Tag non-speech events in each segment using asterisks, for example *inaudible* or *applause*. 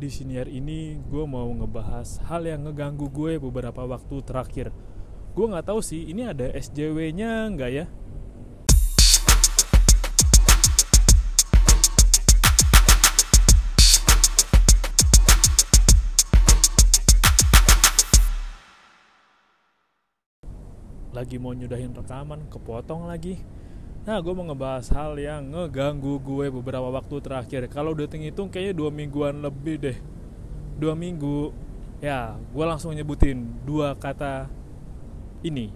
Di siniar ini gue mau ngebahas hal yang ngeganggu gue beberapa waktu terakhir. Gue nggak tahu sih ini ada SJW-nya nggak ya? Lagi mau nyudahin rekaman, kepotong lagi. Nah, gue mau ngebahas hal yang ngeganggu gue beberapa waktu terakhir. Kalau udah hitung kayaknya dua mingguan lebih deh. Dua minggu, ya gue langsung nyebutin dua kata ini.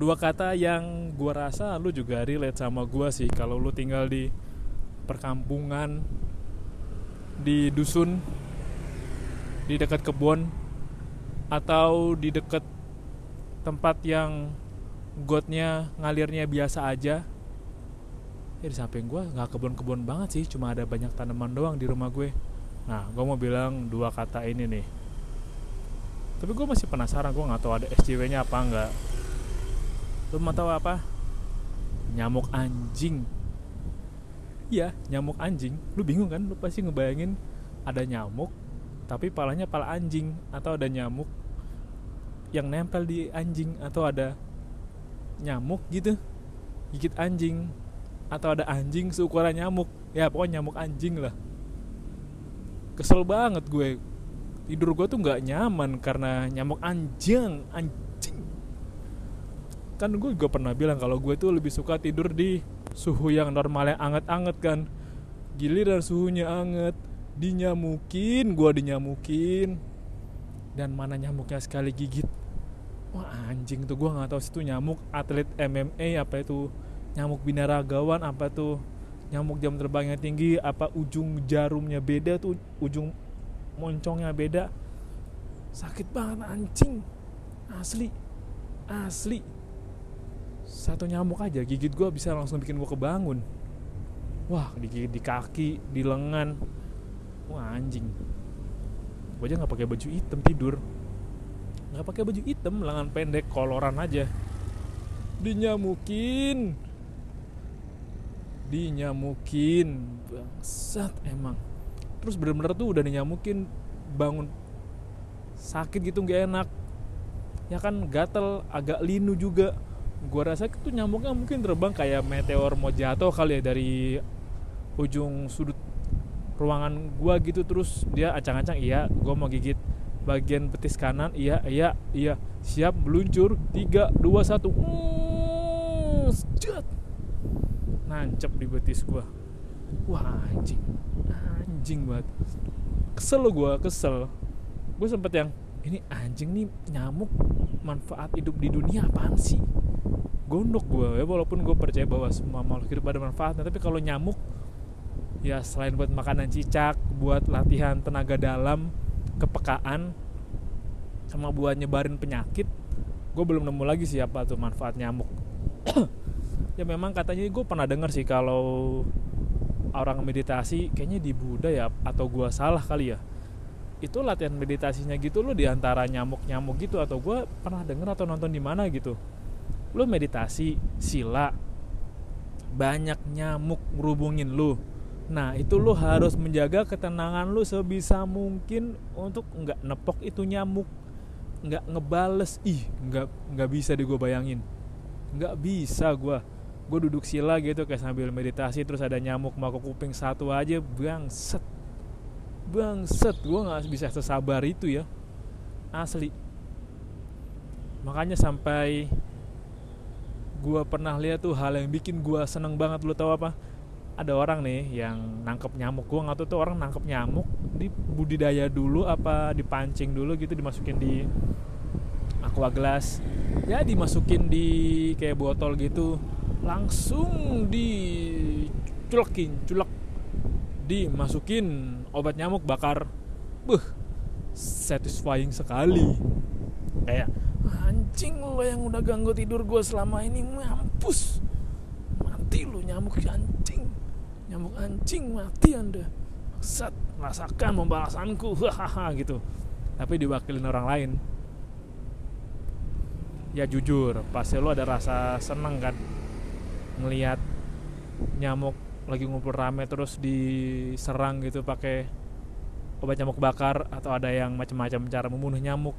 Dua kata yang gue rasa lu juga relate sama gue sih. Kalau lu tinggal di perkampungan, di dusun, di dekat kebun, atau di dekat tempat yang gotnya ngalirnya biasa aja ya di samping gue nggak kebun-kebun banget sih cuma ada banyak tanaman doang di rumah gue. Nah gue mau bilang dua kata ini nih. Tapi gue masih penasaran gue nggak tahu ada SJW nya apa nggak. Lu mau tahu apa? Nyamuk anjing. Iya nyamuk anjing. Lu bingung kan? Lu pasti ngebayangin ada nyamuk tapi palanya pala anjing atau ada nyamuk yang nempel di anjing atau ada nyamuk gitu. Gigit anjing atau ada anjing seukuran nyamuk. Ya pokoknya nyamuk anjing lah. Kesel banget gue. Tidur gue tuh nggak nyaman karena nyamuk anjing anjing. Kan gue juga pernah bilang kalau gue tuh lebih suka tidur di suhu yang normal yang anget-anget kan. Giliran suhunya anget dinyamukin gue dinyamukin. Dan mana nyamuknya sekali gigit. Wah anjing tuh gue nggak tahu sih itu nyamuk atlet MMA apa itu nyamuk binaragawan apa tuh nyamuk jam terbangnya tinggi apa ujung jarumnya beda tuh ujung moncongnya beda. Sakit banget anjing. Asli asli. Satu nyamuk aja gigit gue bisa langsung bikin gue kebangun. Wah digigit di kaki di lengan. Wah anjing. Gue aja nggak pakai baju hitam tidur. Nggak pakai baju hitam lengan pendek koloran aja. Dinyamukin dinyamukin bangsat emang. Terus bener-bener tuh udah dinyamukin bangun sakit gitu nggak enak. Ya kan gatel agak linu juga. Gua rasa itu nyamuknya mungkin terbang kayak meteor mau jatuh kali ya dari ujung sudut ruangan gua gitu. Terus dia acang-acang iya gua mau gigit bagian betis kanan. Iya iya iya. Siap meluncur. Tiga dua satu. Sejat. Nancep di betis gua. Wah anjing. Anjing banget. Kesel gua kesel. Gue sempet yang ini anjing nih nyamuk manfaat hidup di dunia apaan sih? Gondok gue ya walaupun gue percaya bahwa semua makhluk hidup ada manfaatnya tapi kalau nyamuk ya selain buat makanan cicak buat latihan tenaga dalam kepekaan sama buat nyebarin penyakit gue belum nemu lagi siapa tuh manfaat nyamuk ya memang katanya gue pernah dengar sih kalau orang meditasi kayaknya di Buddha ya atau gue salah kali ya. Itu latihan meditasinya gitu lo di antara nyamuk-nyamuk gitu atau gue pernah denger atau nonton di mana gitu. Lo meditasi sila banyak nyamuk merubungin lo Nah itu lo harus menjaga ketenangan lo sebisa mungkin untuk nggak nepok itu nyamuk, nggak ngebales, ih nggak nggak bisa deh gue bayangin, nggak bisa gue, gue duduk sila gitu kayak sambil meditasi terus ada nyamuk mau kuping satu aja bangset, bangset gue nggak bisa sesabar itu ya, asli. Makanya sampai gue pernah lihat tuh hal yang bikin gue seneng banget lo tau apa? ada orang nih yang nangkep nyamuk. Gue nggak tahu tuh orang nangkep nyamuk di budidaya dulu apa dipancing dulu gitu dimasukin di aqua gelas ya dimasukin di kayak botol gitu langsung diculekin culek. Dimasukin obat nyamuk bakar. Buh satisfying sekali. Kayak anjing lo yang udah ganggu tidur gue selama ini mampus. Mati lo nyamuk anjing. Nyamuk anjing mati anda. Set rasakan pembalasanku *laughs* hahaha gitu. Tapi diwakilin orang lain. Ya jujur pasti lo ada rasa seneng kan ngelihat nyamuk lagi ngumpul rame terus diserang gitu pakai obat nyamuk bakar atau ada yang macam-macam cara membunuh nyamuk.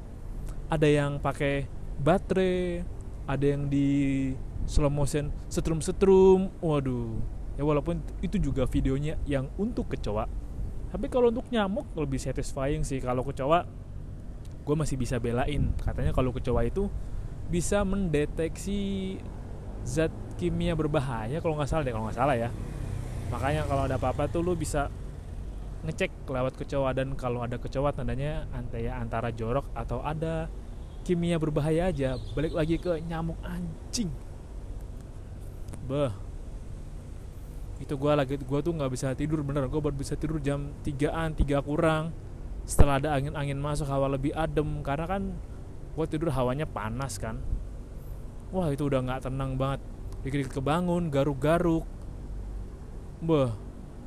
Ada yang pakai baterai ada yang di slow motion setrum-setrum. Waduh. Ya walaupun itu juga videonya yang untuk kecoa. Tapi kalau untuk nyamuk lebih satisfying sih. Kalau kecoa gue masih bisa belain. Katanya kalau kecoa itu bisa mendeteksi zat kimia berbahaya kalau nggak salah deh kalau nggak salah ya. Makanya kalau ada apa-apa tuh lu bisa ngecek lewat kecoa dan kalau ada kecoa tandanya antara antara jorok atau ada kimia berbahaya aja balik lagi ke nyamuk anjing. Beh. Itu gue lagi gue tuh nggak bisa tidur bener. Gue baru bisa tidur jam 3an 3 kurang. Setelah ada angin angin masuk hawa lebih adem. Karena kan gue tidur hawanya panas kan. Wah itu udah nggak tenang banget dikit-dikit kebangun garuk-garuk. Beh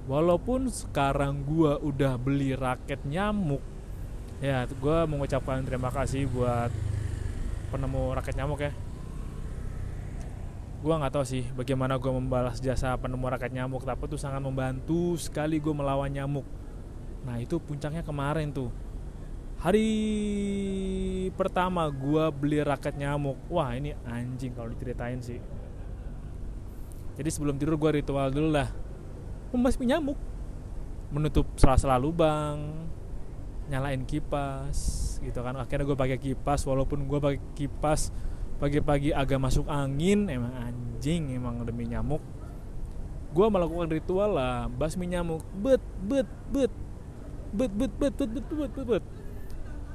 walaupun sekarang gue udah beli raket nyamuk ya gue mengucapkan terima kasih buat penemu raket nyamuk ya. Gue nggak tahu sih bagaimana gue membalas jasa penemu raket nyamuk tapi tuh sangat membantu sekali gue melawan nyamuk. Nah itu puncaknya kemarin tuh. Hari pertama gue beli raket nyamuk. Wah ini anjing kalau diceritain sih jadi sebelum tidur gue ritual dulu lah. Membasmi nyamuk. Menutup sela-sela lubang nyalain kipas gitu kan. Akhirnya gue pakai kipas walaupun gue pakai kipas pagi-pagi agak masuk angin emang anjing emang demi nyamuk. Gue melakukan ritual lah basmi nyamuk. Bet bet bet. Bet bet bet bet bet bet bet bet.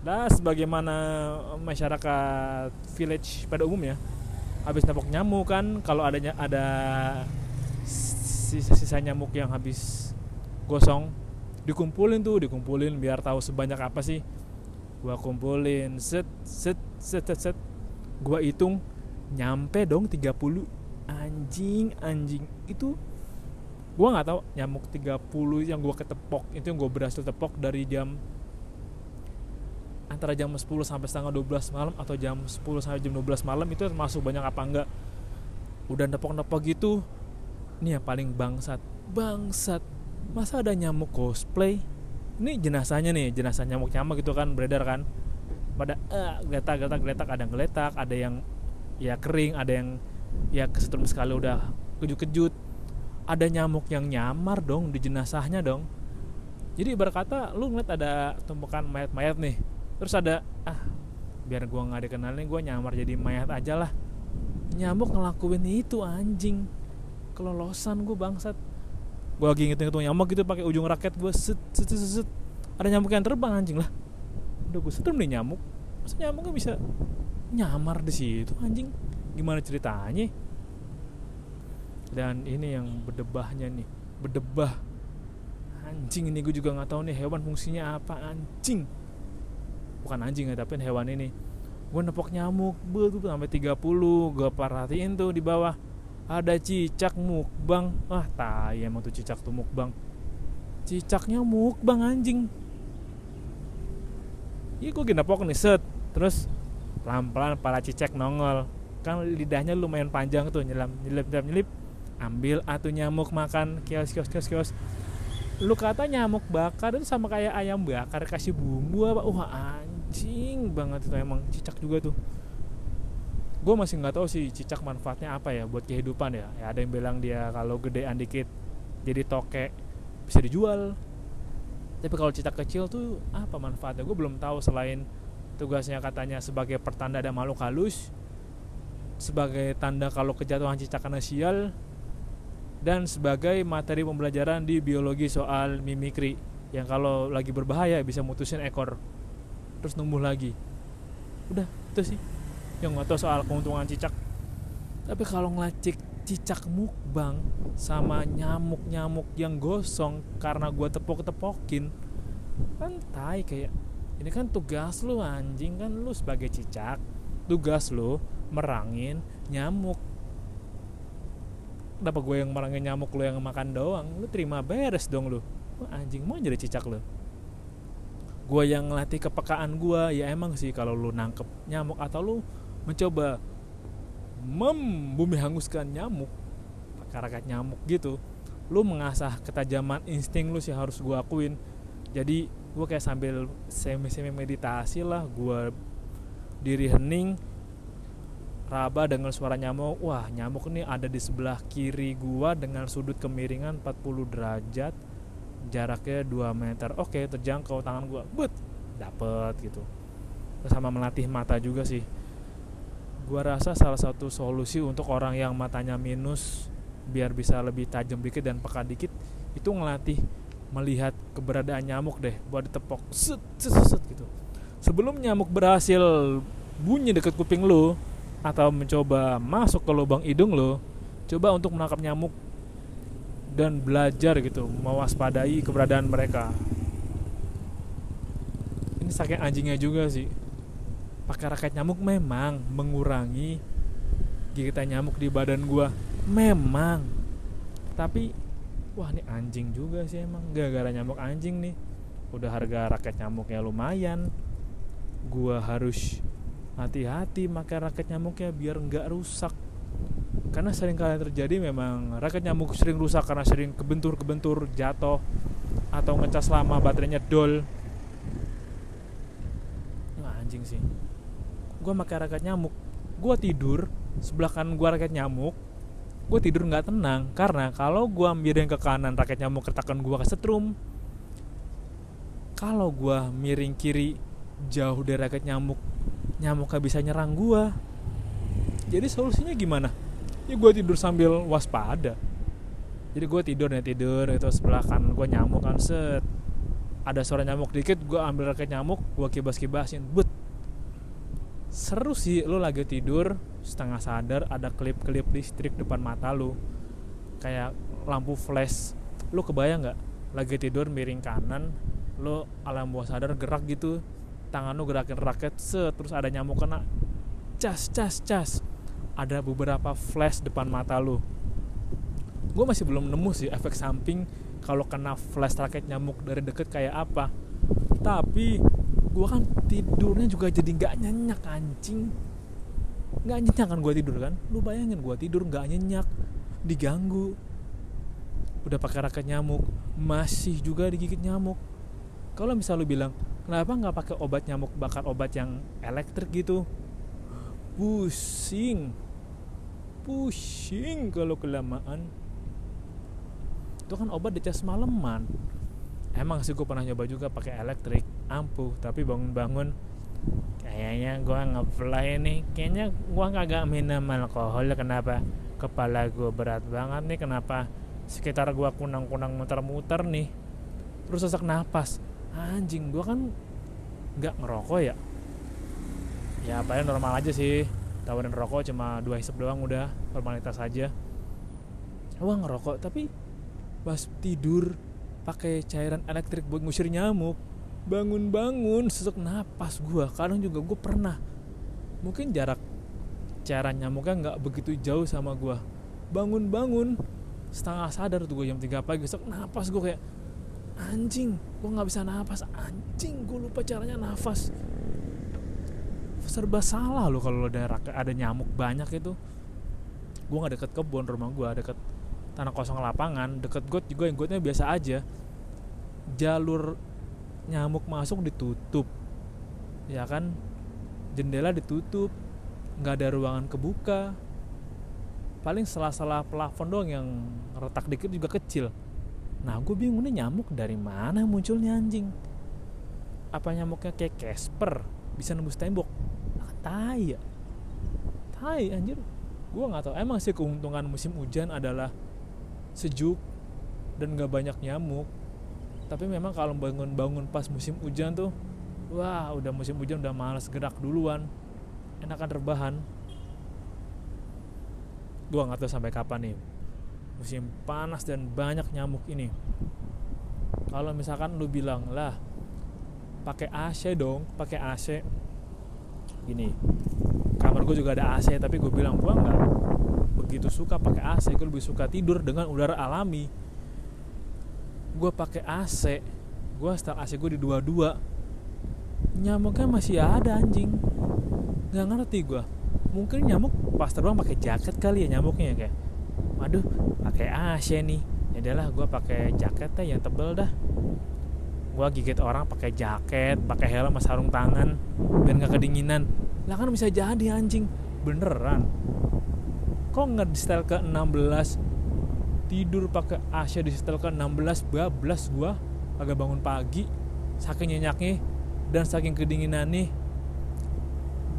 Nah, sebagaimana masyarakat village pada umumnya, habis nepok nyamuk kan, kalau adanya ada sisa-sisa nyamuk yang habis gosong, dikumpulin tuh dikumpulin biar tahu sebanyak apa sih. Gua kumpulin set set set set, set. gua hitung nyampe dong 30 anjing anjing. Itu gua nggak tahu nyamuk 30 yang gua ketepok itu yang gua berhasil tepok dari jam antara jam 10 sampai setengah 12 malam atau jam 10 sampai jam 12 malam itu masuk banyak apa enggak. Udah nepok-nepok gitu ini yang paling bangsat. Bangsat masa ada nyamuk cosplay? Ini jenazahnya nih jenazah nyamuk nyamuk gitu kan beredar kan. Pada eh geletak geletak geletak ada yang geletak ada yang ya kering ada yang ya kesetrum sekali udah kejut-kejut. Ada nyamuk yang nyamar dong di jenazahnya dong. Jadi berkata lu ngeliat ada tumpukan mayat-mayat nih terus ada ah biar gua nggak dikenalin gua nyamar jadi mayat aja lah. Nyamuk ngelakuin itu anjing. Kelolosan gue bangsat. Gue lagi ngitung-ngitung nyamuk gitu pakai ujung raket gue set, set, set, set, ada nyamuk yang terbang anjing lah. Udah gue setrum nih nyamuk. Masa nyamuknya bisa nyamar di situ anjing? Gimana ceritanya? Dan ini yang berdebahnya nih berdebah. Anjing ini gue juga nggak tahu nih hewan fungsinya apa anjing bukan anjing ya tapi hewan ini. Gue nepok nyamuk tuh sampai 30 gue perhatiin tuh di bawah. Ada cicak mukbang. Ah tai emang tuh cicak tuh mukbang. Cicaknya mukbang anjing. Iya gue gini pok nih set. Terus pelan-pelan para cicak nongol. Kan lidahnya lumayan panjang tuh nyelam nyelip nyelip nyelip. Ambil atuh nyamuk makan kios kios kios kios. Lu kata nyamuk bakar itu sama kayak ayam bakar kasih bumbu apa? Wah anjing banget itu emang cicak juga tuh. Gue masih nggak tahu sih cicak manfaatnya apa ya buat kehidupan ya. ya ada yang bilang dia kalau gedean dikit jadi tokek bisa dijual. Tapi kalau cicak kecil tuh apa manfaatnya? Gue belum tahu selain tugasnya katanya sebagai pertanda ada makhluk halus sebagai tanda kalau kejatuhan cicak karena sial dan sebagai materi pembelajaran di biologi soal mimikri yang kalau lagi berbahaya bisa mutusin ekor terus numbuh lagi. Udah itu sih. Yang nggak tahu soal keuntungan cicak. Tapi kalau ngelacik cicak mukbang sama nyamuk-nyamuk yang gosong karena gue tepok-tepokin kan tai kayak ini kan tugas lu anjing. Kan lu sebagai cicak tugas lu merangin nyamuk. Kenapa gue yang merangin nyamuk lu yang makan doang? Lu terima beres dong lu. Anjing mau jadi cicak lu gue yang ngelatih kepekaan gue ya emang sih kalau lu nangkep nyamuk atau lu mencoba membumi hanguskan nyamuk karakat nyamuk gitu lu mengasah ketajaman insting lu sih harus gue akuin. Jadi gue kayak sambil semi semi meditasi lah gue diri hening raba dengan suara nyamuk. Wah nyamuk ini ada di sebelah kiri gua dengan sudut kemiringan 40 derajat jaraknya 2 meter. Oke terjangkau tangan gua but dapet gitu. Sama melatih mata juga sih. Gua rasa salah satu solusi untuk orang yang matanya minus biar bisa lebih tajam dikit dan peka dikit itu ngelatih melihat keberadaan nyamuk deh buat ditepok set set set gitu. Sebelum nyamuk berhasil bunyi deket kuping lu atau mencoba masuk ke lubang hidung lo coba untuk menangkap nyamuk dan belajar gitu mewaspadai keberadaan mereka. Ini saking anjingnya juga sih. Pakai raket nyamuk memang mengurangi gigitan nyamuk di badan gua. Memang. Tapi wah ini anjing juga sih emang. Gara-gara nyamuk anjing nih. Udah harga raket nyamuknya lumayan. Gua harus hati-hati pakai raket nyamuknya biar nggak rusak karena sering kali terjadi memang raket nyamuk sering rusak karena sering kebentur-kebentur jatuh atau ngecas lama baterainya dol. Nggak anjing sih. Gue pakai raket nyamuk. Gue tidur sebelah kanan gue raket nyamuk gue tidur nggak tenang. Karena kalau gue miring ke kanan raket nyamuk kertakan gue kesetrum kalau gue miring kiri jauh dari raket nyamuk nyamuk gak bisa nyerang gua. Jadi solusinya gimana ya gue tidur sambil waspada. Jadi gue tidur nih tidur itu sebelah kan gue nyamuk kan set. Ada suara nyamuk dikit gue ambil raket nyamuk gue kibas kibasin but seru sih lo lagi tidur setengah sadar ada klip-klip listrik depan mata lo kayak lampu flash. Lo kebayang nggak? Lagi tidur miring kanan lo alam bawah sadar gerak gitu. Tangan lu gerakin raket set terus ada nyamuk kena. Cas cas cas ada beberapa flash depan mata lu. Gue masih belum nemu sih efek samping kalau kena flash raket nyamuk dari deket kayak apa. Tapi gue kan tidurnya juga jadi nggak nyenyak anjing. Nggak nyenyak kan gue tidur kan? Lu bayangin gue tidur nggak nyenyak diganggu. Udah pakai raket nyamuk masih juga digigit nyamuk. Kalau misal lu bilang kenapa nggak pakai obat nyamuk bakar obat yang elektrik gitu pusing. Pusing kalau kelamaan. Itu kan obat dicas maleman emang sih gue pernah nyoba juga pakai elektrik. Ampuh tapi bangun-bangun. Kayaknya gue ngefly nih. Kayaknya gue kagak minum alkohol. Kenapa? Kepala gue berat banget nih. Kenapa sekitar gue kunang-kunang muter-muter nih? Terus sesak napas. Anjing gue kan nggak ngerokok ya ya paling normal aja sih. Tawarin rokok cuma dua hisap doang udah formalitas aja. Wah ngerokok tapi pas tidur pakai cairan elektrik buat ngusir nyamuk bangun-bangun sesek napas gue kadang juga gue pernah mungkin jarak cairan nyamuknya nggak begitu jauh sama gue bangun-bangun setengah sadar tuh gue jam 3 pagi sesek napas gue kayak anjing gue nggak bisa nafas anjing gue lupa caranya nafas serba salah lo kalau ada ada nyamuk banyak itu. Gue nggak deket kebun rumah gue deket tanah kosong lapangan deket got juga yang gotnya biasa aja. Jalur nyamuk masuk ditutup ya kan? Jendela ditutup nggak ada ruangan kebuka. Paling salah-salah plafon doang yang retak dikit juga kecil. Nah gue bingung nih nyamuk dari mana munculnya anjing? Apa nyamuknya kayak Casper? Bisa nembus tembok Tai ya? Tai anjir. Gue gak tahu. Emang sih keuntungan musim hujan adalah Sejuk Dan gak banyak nyamuk. Tapi memang kalau bangun-bangun pas musim hujan tuh Wah udah musim hujan udah males gerak duluan. Enakan rebahan. Gue gak tahu sampai kapan nih. Musim panas dan banyak nyamuk ini. Kalau misalkan lu bilang lah pakai AC dong pakai AC gini kamar gue juga ada AC tapi gue bilang gue nggak begitu suka pakai AC gue lebih suka tidur dengan udara alami. Gue pakai AC gue setel AC gue di dua-dua. Nyamuknya masih ada anjing. Nggak ngerti gue mungkin nyamuk pas terbang pakai jaket kali ya nyamuknya kayak waduh pakai AC nih. Ya adalah gue pakai jaket yang tebel dah gigit orang pakai jaket pakai helm sama sarung tangan biar nggak kedinginan. Lah kan bisa jadi anjing. Beneran. Kok nggak di setel ke 16 tidur pakai Asia di setel ke 16 bablas gue agak bangun pagi saking nyenyaknya dan saking kedinginan nih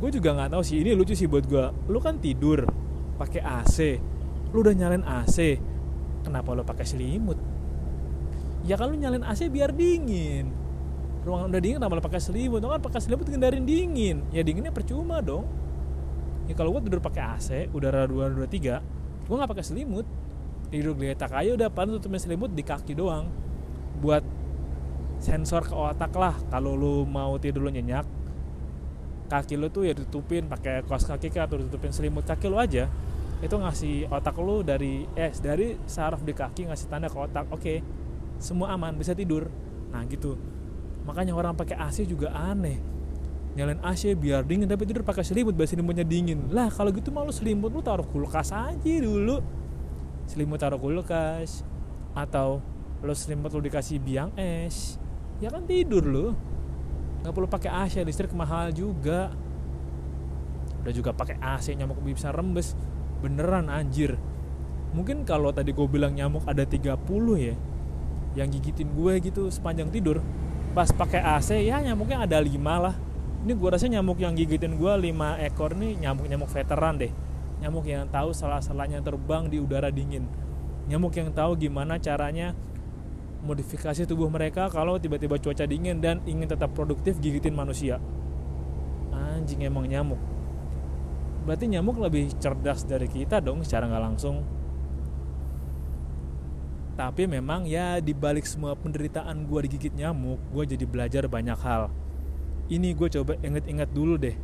gue juga nggak tahu sih ini lucu sih buat gue lu kan tidur pakai AC lu udah nyalain AC kenapa lu pakai selimut ya kalau nyalain AC biar dingin. Ruangan udah dingin lo pakai selimut kan pakai selimut hindarin dingin. Ya dinginnya percuma dong. Ya kalau gue tidur pakai AC udara dua dua tiga gue nggak pakai selimut. Tidur geletak aja udah paling tutupin selimut di kaki doang. Buat sensor ke otak lah. Kalau lu mau tidur lu nyenyak kaki lu tuh ya ditutupin pakai kaos kaki atau ditutupin selimut kaki lu aja. Itu ngasih otak lu dari eh dari saraf di kaki ngasih tanda ke otak. Oke okay, semua aman bisa tidur. Nah gitu. Makanya orang pakai AC juga aneh. Nyalain AC biar dingin tapi tidur pakai selimut biar selimutnya dingin. Lah kalau gitu malu selimut lu taruh kulkas aja dulu. Selimut taruh kulkas atau lo selimut lu dikasih biang es. Ya kan tidur lu. Nggak perlu pakai AC listrik mahal juga. Udah juga pakai AC nyamuk bisa rembes. Beneran anjir. Mungkin kalau tadi gue bilang nyamuk ada 30 ya yang gigitin gue gitu sepanjang tidur pas pakai AC ya nyamuknya ada lima lah. Ini gue rasa nyamuk yang gigitin gue lima ekor nih nyamuk nyamuk veteran deh. Nyamuk yang tahu salah salahnya terbang di udara dingin. Nyamuk yang tahu gimana caranya modifikasi tubuh mereka kalau tiba-tiba cuaca dingin dan ingin tetap produktif gigitin manusia. Anjing emang nyamuk. Berarti nyamuk lebih cerdas dari kita dong secara nggak langsung tapi memang ya dibalik semua penderitaan gue digigit nyamuk gue jadi belajar banyak hal. Ini gue coba inget-inget dulu deh.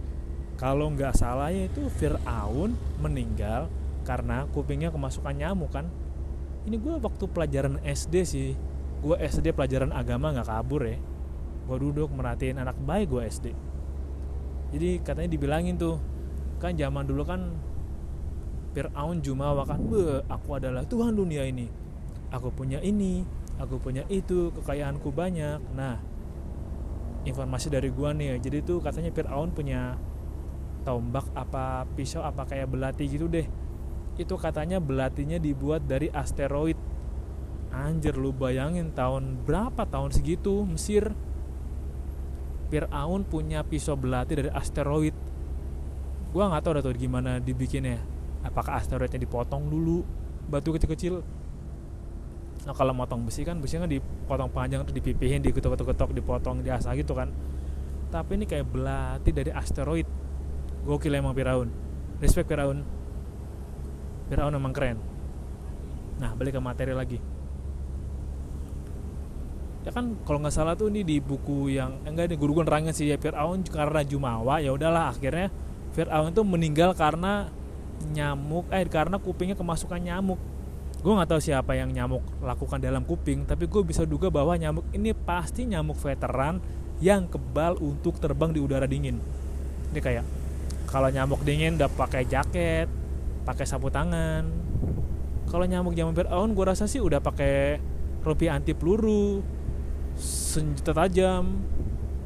Kalau nggak salah ya itu Fir'aun meninggal karena kupingnya kemasukan nyamuk kan? Ini gue waktu pelajaran SD sih. Gue SD pelajaran agama nggak kabur ya. Gue duduk merhatiin anak baik gue SD jadi katanya dibilangin tuh kan zaman dulu kan Fir'aun Jumawa kan aku adalah Tuhan dunia ini aku punya ini aku punya itu kekayaanku banyak. Nah informasi dari gua nih jadi tuh katanya Fir'aun punya tombak apa pisau apa kayak belati gitu deh. Itu katanya belatinya dibuat dari asteroid. Anjir lu bayangin tahun berapa tahun segitu Mesir? Fir'aun punya pisau belati dari asteroid. Gua nggak tahu udah tuh gimana dibikinnya. Apakah asteroidnya dipotong dulu batu kecil-kecil nah kalau motong besi kan besi kan dipotong panjang tuh dipipihin diketok-ketok dipotong diasah gitu kan. Tapi ini kayak belati dari asteroid. Gokil emang Firaun. Respect Firaun. Firaun emang keren. Nah balik ke materi lagi. Ya kan kalau nggak salah tuh ini di buku yang enggak ini guru nerangin sih ya Firaun karena Jumawa ya udahlah akhirnya Firaun itu meninggal karena nyamuk eh karena kupingnya kemasukan nyamuk gue nggak tahu siapa yang nyamuk lakukan dalam kuping tapi gue bisa duga bahwa nyamuk ini pasti nyamuk veteran yang kebal untuk terbang di udara dingin. Ini kayak kalau nyamuk dingin udah pakai jaket pakai sapu tangan. Kalau nyamuk zaman Fir'aun gue rasa sih udah pakai rompi anti peluru senjata tajam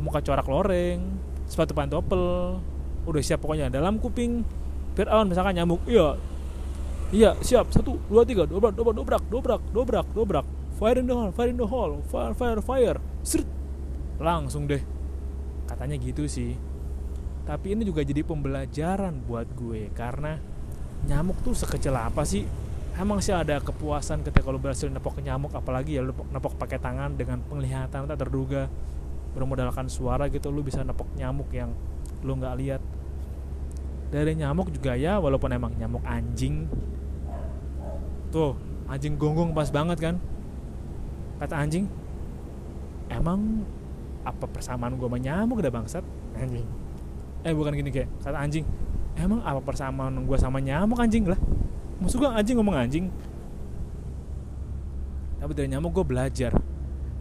muka corak loreng sepatu pantopel udah siap pokoknya. Dalam kuping Fir'aun misalkan nyamuk iya Iya, siap. Satu, dua, tiga. Dobrak, dobrak, dobrak, dobrak, dobrak, dobrak. Fire in the hall, fire in the hall. Fire, fire, fire. Seret. Langsung deh. Katanya gitu sih. Tapi ini juga jadi pembelajaran buat gue karena nyamuk tuh sekecil apa sih? Emang sih ada kepuasan ketika lo berhasil nepok nyamuk apalagi ya lo nepok pakai tangan dengan penglihatan tak terduga bermodalkan suara gitu lo bisa nepok nyamuk yang lo nggak lihat dari nyamuk juga ya walaupun emang nyamuk anjing tuh anjing gonggong pas banget kan. Kata anjing emang apa persamaan gue menyamuk udah bangsat? Anjing. Eh bukan gini kayak kata anjing emang apa persamaan gue sama nyamuk anjing? Lah maksud gue anjing ngomong anjing. Tapi dari nyamuk gue belajar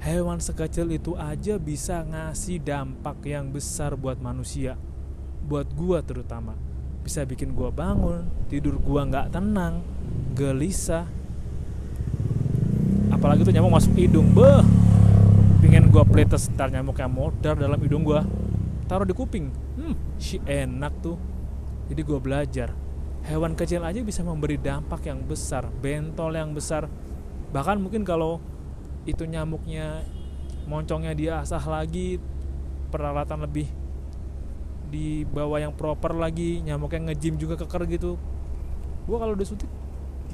hewan sekecil itu aja bisa ngasih dampak yang besar buat manusia. Buat gue terutama. Bisa bikin gue bangun tidur gue nggak tenang gelisah. Apalagi tuh nyamuk masuk hidung. Beh pengen gue pletes ntar nyamuk yang modar dalam hidung gue taruh di kuping. Hmm si enak tuh. Jadi gue belajar. Hewan kecil aja bisa memberi dampak yang besar bentol yang besar. Bahkan mungkin kalau itu nyamuknya moncongnya diasah lagi peralatan lebih di bawah yang proper lagi nyamuknya ngejim juga keker gitu. Gue kalau udah suntik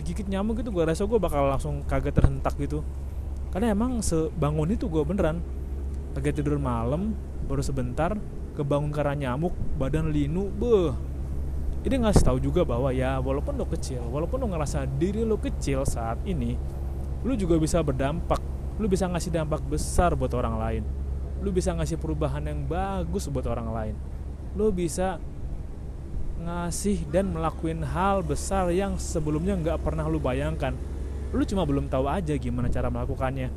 digigit nyamuk gitu gue rasa gue bakal langsung kaget terhentak gitu. Karena emang sebangun itu gue beneran. Kaget tidur malam baru sebentar kebangun karena nyamuk badan linu beh ini ngasih tahu juga bahwa ya walaupun lo kecil walaupun lo ngerasa diri lo kecil saat ini lo juga bisa berdampak. Lo bisa ngasih dampak besar buat orang lain. Lo bisa ngasih perubahan yang bagus buat orang lain. Lo bisa ngasih dan melakukan hal besar yang sebelumnya nggak pernah lo bayangkan. Lu cuma belum tahu aja gimana cara melakukannya.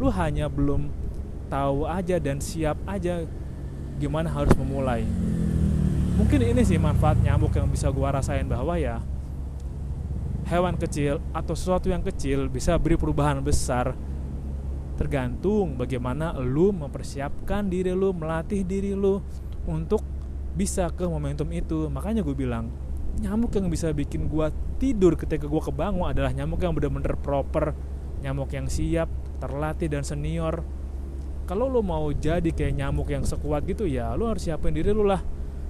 Lu hanya belum tahu aja dan siap aja gimana harus memulai. Mungkin ini sih manfaat nyamuk yang bisa gua rasain bahwa ya hewan kecil atau sesuatu yang kecil bisa beri perubahan besar. Tergantung bagaimana lu mempersiapkan diri lu melatih diri lu untuk bisa ke momentum itu. Makanya gue bilang nyamuk yang bisa bikin gua tidur ketika gua kebangun adalah nyamuk yang bener-bener proper nyamuk yang siap terlatih dan senior. Kalau lo mau jadi kayak nyamuk yang sekuat gitu ya lo harus siapin diri lo lah.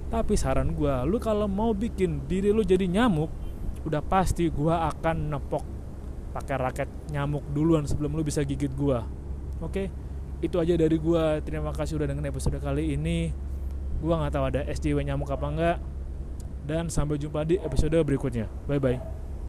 Tapi saran gua lo kalau mau bikin diri lo jadi nyamuk udah pasti gua akan nepok pakai raket nyamuk duluan sebelum lo bisa gigit gua. Oke? Itu aja dari gua. Terima kasih udah dengerin episode kali ini gua nggak tahu ada SJW nyamuk apa enggak dan sampai jumpa di episode berikutnya. Bye bye.